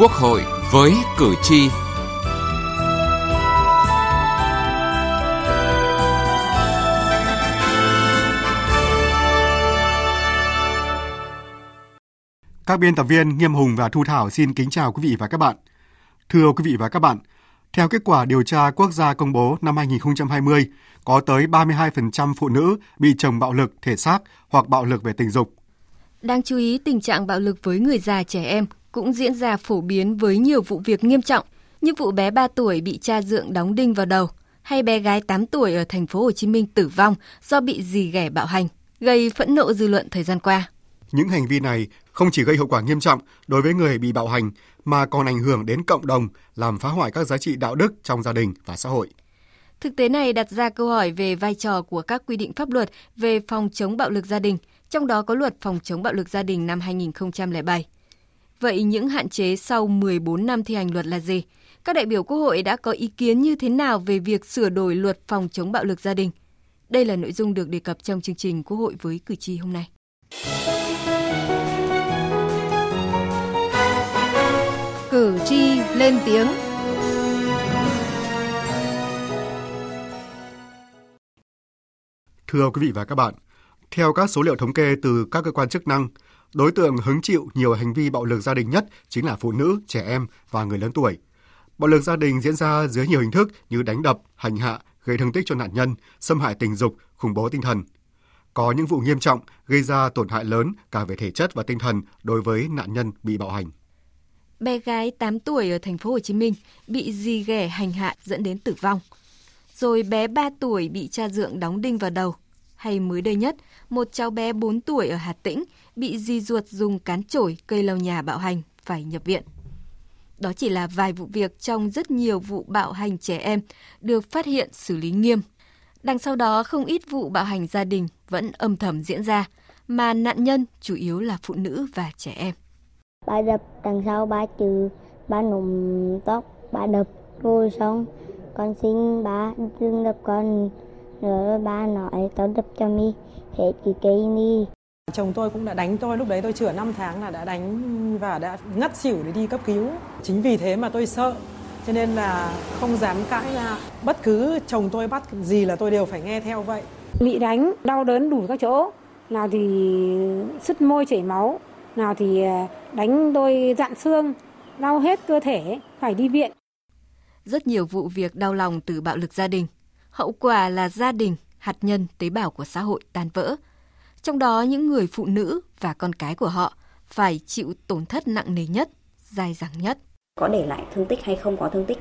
Quốc hội với cử tri. Các biên tập viên Nghiêm Hùng và Thu Thảo xin kính chào quý vị và các bạn. Thưa quý vị và các bạn, theo kết quả điều tra quốc gia công bố năm 2020, có tới 32% phụ nữ bị chồng bạo lực thể xác hoặc bạo lực về tình dục. Đáng chú ý, tình trạng bạo lực với người già trẻ em cũng diễn ra phổ biến với nhiều vụ việc nghiêm trọng, như vụ bé 3 tuổi bị cha dượng đóng đinh vào đầu, hay bé gái 8 tuổi ở thành phố Hồ Chí Minh tử vong do bị dì ghẻ bạo hành, gây phẫn nộ dư luận thời gian qua. Những hành vi này không chỉ gây hậu quả nghiêm trọng đối với người bị bạo hành mà còn ảnh hưởng đến cộng đồng, làm phá hoại các giá trị đạo đức trong gia đình và xã hội. Thực tế này đặt ra câu hỏi về vai trò của các quy định pháp luật về phòng chống bạo lực gia đình, trong đó có luật phòng chống bạo lực gia đình năm 2007. Vậy những hạn chế sau 14 năm thi hành luật là gì? Các đại biểu Quốc hội đã có ý kiến như thế nào về việc sửa đổi luật phòng chống bạo lực gia đình? Đây là nội dung được đề cập trong chương trình Quốc hội với cử tri hôm nay. Cử tri lên tiếng. Thưa quý vị và các bạn, theo các số liệu thống kê từ các cơ quan chức năng, đối tượng hứng chịu nhiều hành vi bạo lực gia đình nhất chính là phụ nữ, trẻ em và người lớn tuổi. Bạo lực gia đình diễn ra dưới nhiều hình thức như đánh đập, hành hạ, gây thương tích cho nạn nhân, xâm hại tình dục, khủng bố tinh thần. Có những vụ nghiêm trọng gây ra tổn hại lớn cả về thể chất và tinh thần đối với nạn nhân bị bạo hành. Bé gái 8 tuổi ở thành phố Hồ Chí Minh bị dì ghẻ hành hạ dẫn đến tử vong. Rồi bé 3 tuổi bị cha dượng đóng đinh vào đầu. Hay mới đây nhất, một cháu bé 4 tuổi ở Hà Tĩnh bị di ruột dùng cán chổi cây lau nhà bạo hành phải nhập viện. Đó chỉ là vài vụ việc trong rất nhiều vụ bạo hành trẻ em được phát hiện xử lý nghiêm. Đằng sau đó không ít vụ bạo hành gia đình vẫn âm thầm diễn ra, mà nạn nhân chủ yếu là phụ nữ và trẻ em. Bà đập đằng sau ba chữ, ba nụm tóc, ba đập rồi xong, con xin ba đừng đập con, rồi ba nói tao đập cho mi hết cái cây ni. Chồng tôi cũng đã đánh tôi, lúc đấy tôi chữa 5 tháng là đã đánh và đã ngất xỉu để đi cấp cứu. Chính vì thế mà tôi sợ, cho nên là không dám cãi ra. Bất cứ chồng tôi bắt gì là tôi đều phải nghe theo vậy. Bị đánh, đau đớn đủ các chỗ. Nào thì sứt môi chảy máu, nào thì à, đánh tôi dạn xương, đau hết cơ thể, phải đi viện. Rất nhiều vụ việc đau lòng từ bạo lực gia đình. Hậu quả là gia đình, hạt nhân, tế bào của xã hội tan vỡ – trong đó những người phụ nữ và con cái của họ phải chịu tổn thất nặng nề nhất, dài dẳng nhất. Có để lại thương tích hay không có thương tích,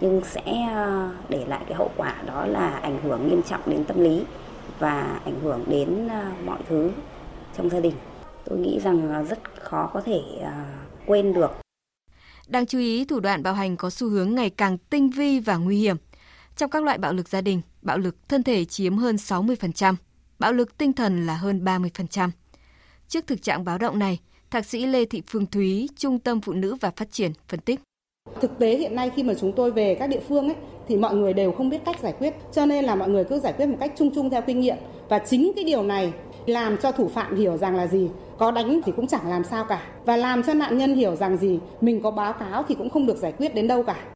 nhưng sẽ ờ, để lại cái hậu quả đó là ảnh hưởng nghiêm trọng đến tâm lý và ảnh hưởng đến ờ, mọi thứ trong gia đình. Tôi nghĩ rằng rất khó có thể ờ, quên được. Đáng chú ý, thủ đoạn bạo hành có xu hướng ngày càng tinh vi và nguy hiểm. Trong các loại bạo lực gia đình, bạo lực thân thể chiếm hơn 60%, bạo lực tinh thần là hơn 30%. Trước thực trạng báo động này, Thạc sĩ Lê Thị Phương Thúy, Trung tâm Phụ nữ và Phát triển phân tích. Thực tế hiện nay khi mà chúng tôi về các địa phương ấy, thì mọi người đều không biết cách giải quyết, cho nên là mọi người cứ giải quyết một cách chung chung theo kinh nghiệm. Và chính cái điều này làm cho thủ phạm hiểu rằng là gì, có đánh thì cũng chẳng làm sao cả. Và làm cho nạn nhân hiểu rằng gì, mình có báo cáo thì cũng không được giải quyết đến đâu cả.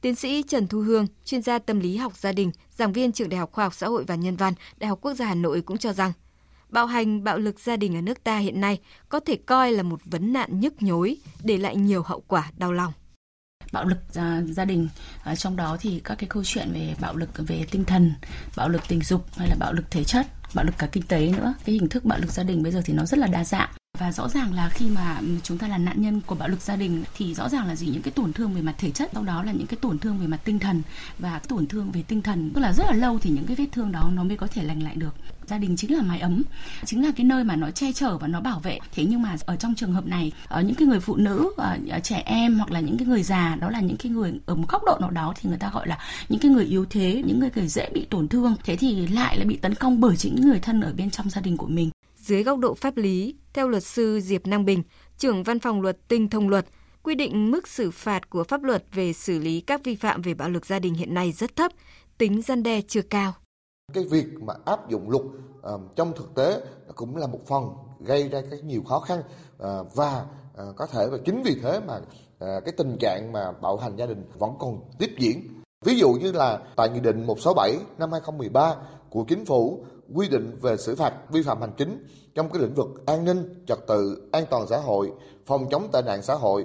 Tiến sĩ Trần Thu Hương, chuyên gia tâm lý học gia đình, giảng viên trường Đại học Khoa học Xã hội và Nhân văn, Đại học Quốc gia Hà Nội cũng cho rằng, bạo hành, bạo lực gia đình ở nước ta hiện nay có thể coi là một vấn nạn nhức nhối, để lại nhiều hậu quả đau lòng. Bạo lực gia, gia đình à, trong đó thì các cái câu chuyện về bạo lực về tinh thần bạo lực tình dục hay là bạo lực thể chất bạo lực cả kinh tế nữa cái hình thức bạo lực gia đình bây giờ thì nó rất là đa dạng và rõ ràng là khi mà chúng ta là nạn nhân của bạo lực gia đình thì rõ ràng là gì? Những cái tổn thương về mặt thể chất, sau đó là những cái tổn thương về mặt tinh thần. Và tổn thương về tinh thần, tức là rất là lâu thì những cái vết thương đó nó mới có thể lành lại được. Gia đình chính là mái ấm, chính là cái nơi mà nó che chở và nó bảo vệ. Thế nhưng mà ở trong trường hợp này, ở những cái người phụ nữ ờ, ờ, trẻ em hoặc là những cái người già, đó là những cái người ở một góc độ nào đó thì người ta gọi là những cái người yếu thế, những người dễ bị tổn thương. Thế thì lại là bị tấn công bởi chính người thân ở bên trong gia đình của mình dưới góc độ pháp lý, theo luật sư Diệp Năng Bình, trưởng văn phòng luật tinh thông luật, quy định mức xử phạt của pháp luật về xử lý các vi phạm về bạo lực gia đình hiện nay rất thấp, tính gian đe chưa cao. Cái việc mà áp dụng luật uh, trong thực tế cũng là một phần gây ra cái nhiều khó khăn uh, và uh, có thể và chính vì thế mà cái tình trạng mà bạo hành gia đình vẫn còn tiếp diễn. Ví dụ như là tại Nghị định 167 năm 2013 của Chính phủ quy định về xử phạt vi phạm hành chính trong cái lĩnh vực an ninh, trật tự, an toàn xã hội, phòng chống tệ nạn xã hội,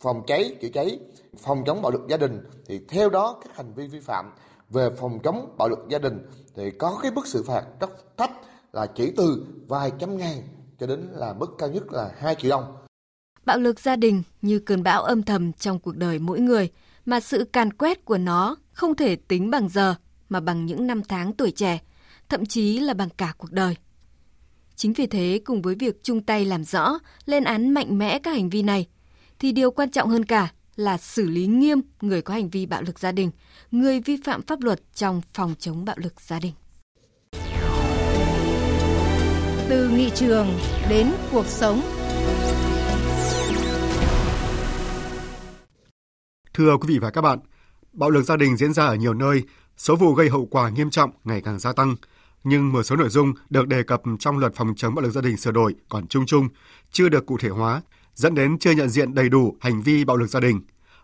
phòng cháy, chữa cháy, phòng chống bạo lực gia đình thì theo đó các hành vi vi phạm về phòng chống bạo lực gia đình thì có cái mức xử phạt rất thấp là chỉ từ vài trăm ngàn cho đến là mức cao nhất là 2 triệu đồng. Bạo lực gia đình như cơn bão âm thầm trong cuộc đời mỗi người, mà sự càn quét của nó không thể tính bằng giờ mà bằng những năm tháng tuổi trẻ, thậm chí là bằng cả cuộc đời. Chính vì thế, cùng với việc chung tay làm rõ, lên án mạnh mẽ các hành vi này, thì điều quan trọng hơn cả là xử lý nghiêm người có hành vi bạo lực gia đình, người vi phạm pháp luật trong phòng chống bạo lực gia đình. Từ nghị trường đến cuộc sống. Thưa quý vị và các bạn, bạo lực gia đình diễn ra ở nhiều nơi, số vụ gây hậu quả nghiêm trọng ngày càng gia tăng. Nhưng một số nội dung được đề cập trong luật phòng chống bạo lực gia đình sửa đổi còn chung chung, chưa được cụ thể hóa, dẫn đến chưa nhận diện đầy đủ hành vi bạo lực gia đình.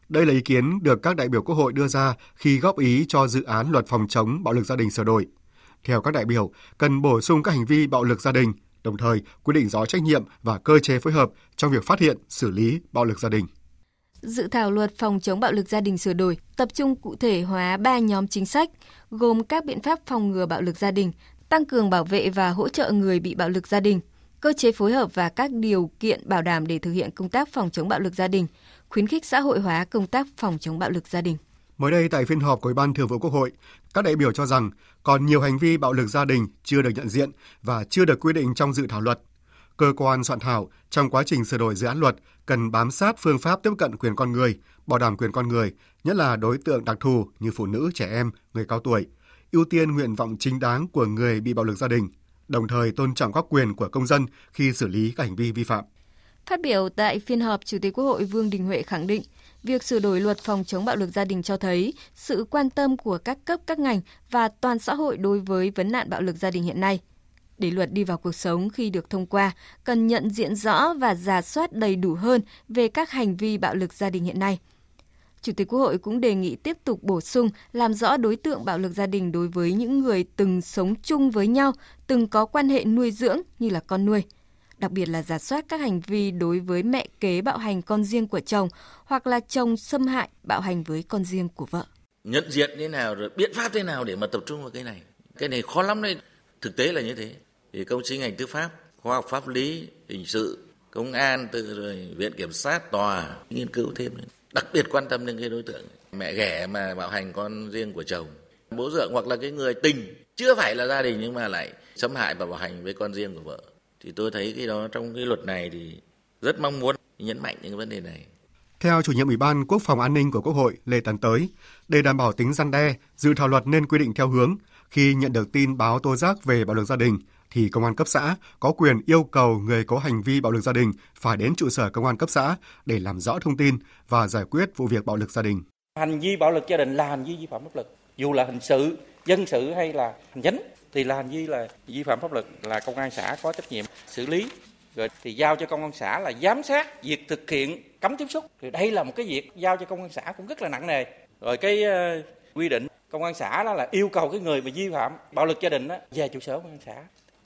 Đây là ý kiến được các đại biểu Quốc hội đưa ra khi góp ý cho dự án luật phòng chống bạo lực gia đình sửa đổi. Theo các đại biểu, cần bổ sung các hành vi bạo lực gia đình, đồng thời quy định rõ trách nhiệm và cơ chế phối hợp trong việc phát hiện, xử lý bạo lực gia đình. Dự thảo luật phòng chống bạo lực gia đình sửa đổi tập trung cụ thể hóa ba nhóm chính sách, gồm các biện pháp phòng ngừa bạo lực gia đình, tăng cường bảo vệ và hỗ trợ người bị bạo lực gia đình, cơ chế phối hợp và các điều kiện bảo đảm để thực hiện công tác phòng chống bạo lực gia đình, khuyến khích xã hội hóa công tác phòng chống bạo lực gia đình. Mới đây tại phiên họp của Ủy ban Thường vụ Quốc hội, các đại biểu cho rằng còn nhiều hành vi bạo lực gia đình chưa được nhận diện và chưa được quy định trong dự thảo luật. Cơ quan soạn thảo trong quá trình sửa đổi dự án luật cần bám sát phương pháp tiếp cận quyền con người, bảo đảm quyền con người, nhất là đối tượng đặc thù như phụ nữ, trẻ em, người cao tuổi, ưu tiên nguyện vọng chính đáng của người bị bạo lực gia đình, đồng thời tôn trọng các quyền của công dân khi xử lý các hành vi vi phạm. Phát biểu tại phiên họp, Chủ tịch Quốc hội Vương Đình Huệ khẳng định, việc sửa đổi luật phòng chống bạo lực gia đình cho thấy sự quan tâm của các cấp các ngành và toàn xã hội đối với vấn nạn bạo lực gia đình hiện nay. Để luật đi vào cuộc sống khi được thông qua, cần nhận diện rõ và giả soát đầy đủ hơn về các hành vi bạo lực gia đình hiện nay. Chủ tịch Quốc hội cũng đề nghị tiếp tục bổ sung làm rõ đối tượng bạo lực gia đình đối với những người từng sống chung với nhau, từng có quan hệ nuôi dưỡng như là con nuôi – đặc biệt là giả soát các hành vi đối với mẹ kế bạo hành con riêng của chồng hoặc là chồng xâm hại bạo hành với con riêng của vợ. Nhận diện thế nào rồi biện pháp thế nào để mà tập trung vào cái này. Cái này khó lắm đấy. Thực tế là như thế. Thì công chính ngành tư pháp, khoa học pháp lý, hình sự, công an, từ rồi viện kiểm sát, tòa nghiên cứu thêm. Đặc biệt quan tâm đến cái đối tượng mẹ ghẻ mà bạo hành con riêng của chồng bố dượng hoặc là cái người tình chưa phải là gia đình nhưng mà lại xâm hại và bạo hành với con riêng của vợ thì tôi thấy cái đó trong cái luật này thì rất mong muốn nhấn mạnh những vấn đề này. Theo chủ nhiệm Ủy ban Quốc phòng An ninh của Quốc hội Lê Tấn Tới, để đảm bảo tính răn đe, dự thảo luật nên quy định theo hướng khi nhận được tin báo tố giác về bạo lực gia đình thì công an cấp xã có quyền yêu cầu người có hành vi bạo lực gia đình phải đến trụ sở công an cấp xã để làm rõ thông tin và giải quyết vụ việc bạo lực gia đình. Hành vi bạo lực gia đình là hành vi vi phạm pháp luật, dù là hình sự, dân sự hay là hành chính thì là hành vi là vi phạm pháp luật là công an xã có trách nhiệm xử lý. Rồi thì giao cho công an xã là giám sát việc thực hiện cấm tiếp xúc. Thì đây là một cái việc giao cho công an xã cũng rất là nặng nề. Rồi cái uh, quy định công an xã đó là yêu cầu cái người mà vi phạm bạo lực gia đình đó về trụ sở công an xã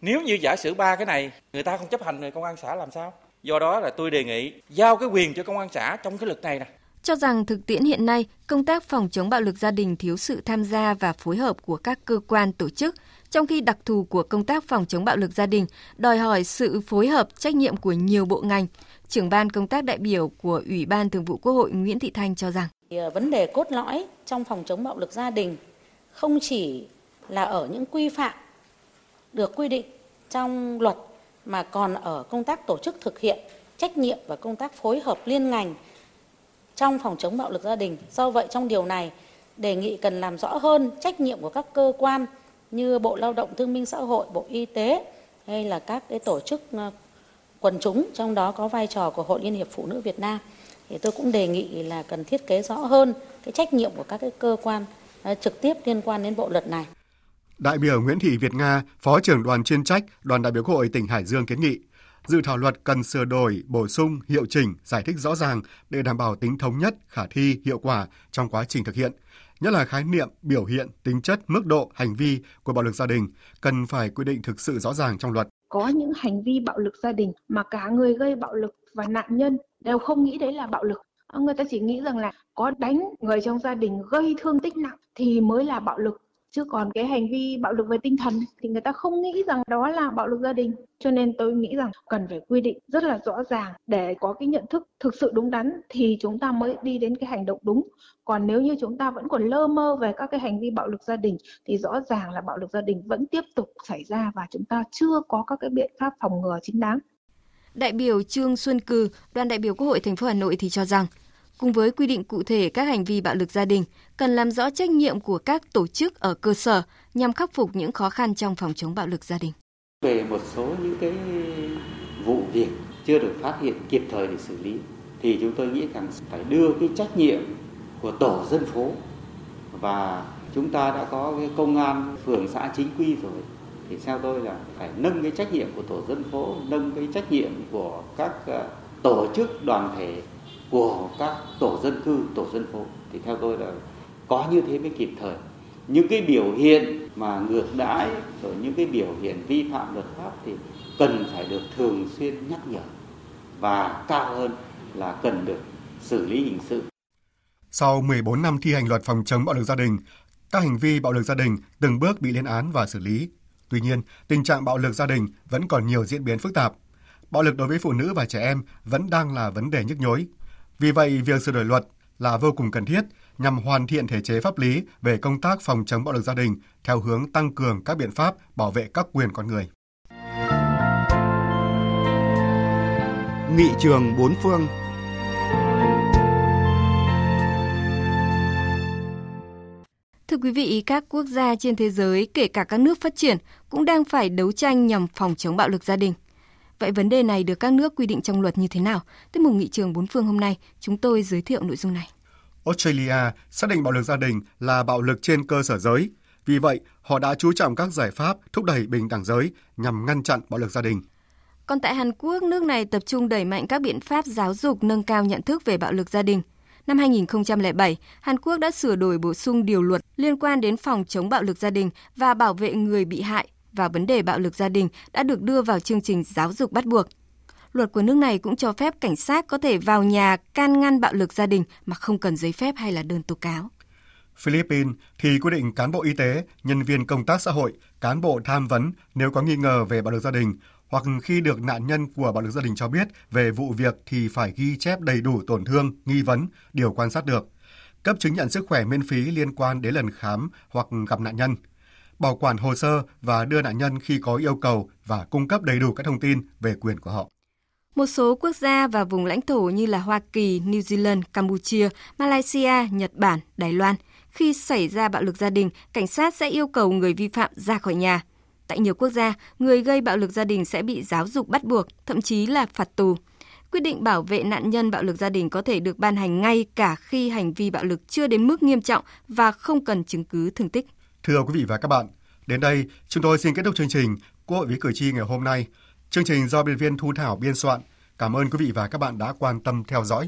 nếu như giả sử ba cái này người ta không chấp hành thì công an xã làm sao do đó là tôi đề nghị giao cái quyền cho công an xã trong cái luật này nè cho rằng thực tiễn hiện nay, công tác phòng chống bạo lực gia đình thiếu sự tham gia và phối hợp của các cơ quan tổ chức, trong khi đặc thù của công tác phòng chống bạo lực gia đình đòi hỏi sự phối hợp trách nhiệm của nhiều bộ ngành. Trưởng ban công tác đại biểu của Ủy ban Thường vụ Quốc hội Nguyễn Thị Thanh cho rằng ờ, vấn đề cốt lõi trong phòng chống bạo lực gia đình không chỉ là ở những quy phạm được quy định trong luật mà còn ở công tác tổ chức thực hiện trách nhiệm và công tác phối hợp liên ngành trong phòng chống bạo lực gia đình. Do vậy trong điều này đề nghị cần làm rõ hơn trách nhiệm của các cơ quan như Bộ Lao động Thương minh Xã hội, Bộ Y tế hay là các cái tổ chức ờ, quần chúng trong đó có vai trò của Hội Liên hiệp Phụ nữ Việt Nam thì tôi cũng đề nghị là cần thiết kế rõ hơn cái trách nhiệm của các cái cơ quan ờ, trực tiếp liên quan đến bộ luật này. Đại biểu Nguyễn Thị Việt Nga, Phó trưởng đoàn chuyên trách Đoàn đại biểu Quốc hội tỉnh Hải Dương kiến nghị dự thảo luật cần sửa đổi, bổ sung, hiệu chỉnh, giải thích rõ ràng để đảm bảo tính thống nhất, khả thi, hiệu quả trong quá trình thực hiện. Nhất là khái niệm, biểu hiện, tính chất, mức độ, hành vi của bạo lực gia đình cần phải quy định thực sự rõ ràng trong luật. Có những hành vi bạo lực gia đình mà cả người gây bạo lực và nạn nhân đều không nghĩ đấy là bạo lực. À, người ta chỉ nghĩ rằng là có đánh người trong gia đình gây thương tích nặng thì mới là bạo lực chứ còn cái hành vi bạo lực về tinh thần thì người ta không nghĩ rằng đó là bạo lực gia đình. Cho nên tôi nghĩ rằng cần phải quy định rất là rõ ràng. Để có cái nhận thức thực sự đúng đắn thì chúng ta mới đi đến cái hành động đúng. Còn nếu như chúng ta vẫn còn lơ mơ về các cái hành vi bạo lực gia đình thì rõ ràng là bạo lực gia đình vẫn tiếp tục xảy ra và chúng ta chưa có các cái biện pháp phòng ngừa chính đáng. Đại biểu Trương Xuân cừ, đoàn đại biểu Quốc hội thành phố Hà Nội thì cho rằng cùng với quy định cụ thể các hành vi bạo lực gia đình, cần làm rõ trách nhiệm của các tổ chức ở cơ sở nhằm khắc phục những khó khăn trong phòng chống bạo lực gia đình. Về một số những cái vụ việc chưa được phát hiện kịp thời để xử lý thì chúng tôi nghĩ rằng phải đưa cái trách nhiệm của tổ dân phố và chúng ta đã có cái công an phường xã chính quy rồi thì theo tôi là phải nâng cái trách nhiệm của tổ dân phố nâng cái trách nhiệm của các ờ, tổ chức đoàn thể của các tổ dân cư, tổ dân phố thì theo tôi là có như thế mới kịp thời. Những cái biểu hiện mà ngược đãi rồi những cái biểu hiện vi phạm luật pháp thì cần phải được thường xuyên nhắc nhở và cao hơn là cần được xử lý hình sự. Sau 14 năm thi hành luật phòng chống bạo lực gia đình, các hành vi bạo lực gia đình từng bước bị lên án và xử lý. Tuy nhiên, tình trạng bạo lực gia đình vẫn còn nhiều diễn biến phức tạp. Bạo lực đối với phụ nữ và trẻ em vẫn đang là vấn đề nhức nhối. Vì vậy, việc sửa đổi luật là vô cùng cần thiết nhằm hoàn thiện thể chế pháp lý về công tác phòng chống bạo lực gia đình theo hướng tăng cường các biện pháp bảo vệ các quyền con người. Nghị trường bốn phương Thưa quý vị, các quốc gia trên thế giới, kể cả các nước phát triển, cũng đang phải đấu tranh nhằm phòng chống bạo lực gia đình. Vậy vấn đề này được các nước quy định trong luật như thế nào? Tiết mục nghị trường bốn phương hôm nay, chúng tôi giới thiệu nội dung này. Australia xác định bạo lực gia đình là bạo lực trên cơ sở giới. Vì vậy, họ đã chú trọng các giải pháp thúc đẩy bình đẳng giới nhằm ngăn chặn bạo lực gia đình. Còn tại Hàn Quốc, nước này tập trung đẩy mạnh các biện pháp giáo dục nâng cao nhận thức về bạo lực gia đình. Năm 2007, Hàn Quốc đã sửa đổi bổ sung điều luật liên quan đến phòng chống bạo lực gia đình và bảo vệ người bị hại và vấn đề bạo lực gia đình đã được đưa vào chương trình giáo dục bắt buộc. Luật của nước này cũng cho phép cảnh sát có thể vào nhà can ngăn bạo lực gia đình mà không cần giấy phép hay là đơn tố cáo. Philippines thì quy định cán bộ y tế, nhân viên công tác xã hội, cán bộ tham vấn nếu có nghi ngờ về bạo lực gia đình hoặc khi được nạn nhân của bạo lực gia đình cho biết về vụ việc thì phải ghi chép đầy đủ tổn thương, nghi vấn, điều quan sát được, cấp chứng nhận sức khỏe miễn phí liên quan đến lần khám hoặc gặp nạn nhân – bảo quản hồ sơ và đưa nạn nhân khi có yêu cầu và cung cấp đầy đủ các thông tin về quyền của họ. Một số quốc gia và vùng lãnh thổ như là Hoa Kỳ, New Zealand, Campuchia, Malaysia, Nhật Bản, Đài Loan, khi xảy ra bạo lực gia đình, cảnh sát sẽ yêu cầu người vi phạm ra khỏi nhà. Tại nhiều quốc gia, người gây bạo lực gia đình sẽ bị giáo dục bắt buộc, thậm chí là phạt tù. Quyết định bảo vệ nạn nhân bạo lực gia đình có thể được ban hành ngay cả khi hành vi bạo lực chưa đến mức nghiêm trọng và không cần chứng cứ thương tích. Thưa quý vị và các bạn, đến đây chúng tôi xin kết thúc chương trình Quốc hội với cử tri ngày hôm nay. Chương trình do biên viên Thu Thảo biên soạn. Cảm ơn quý vị và các bạn đã quan tâm theo dõi.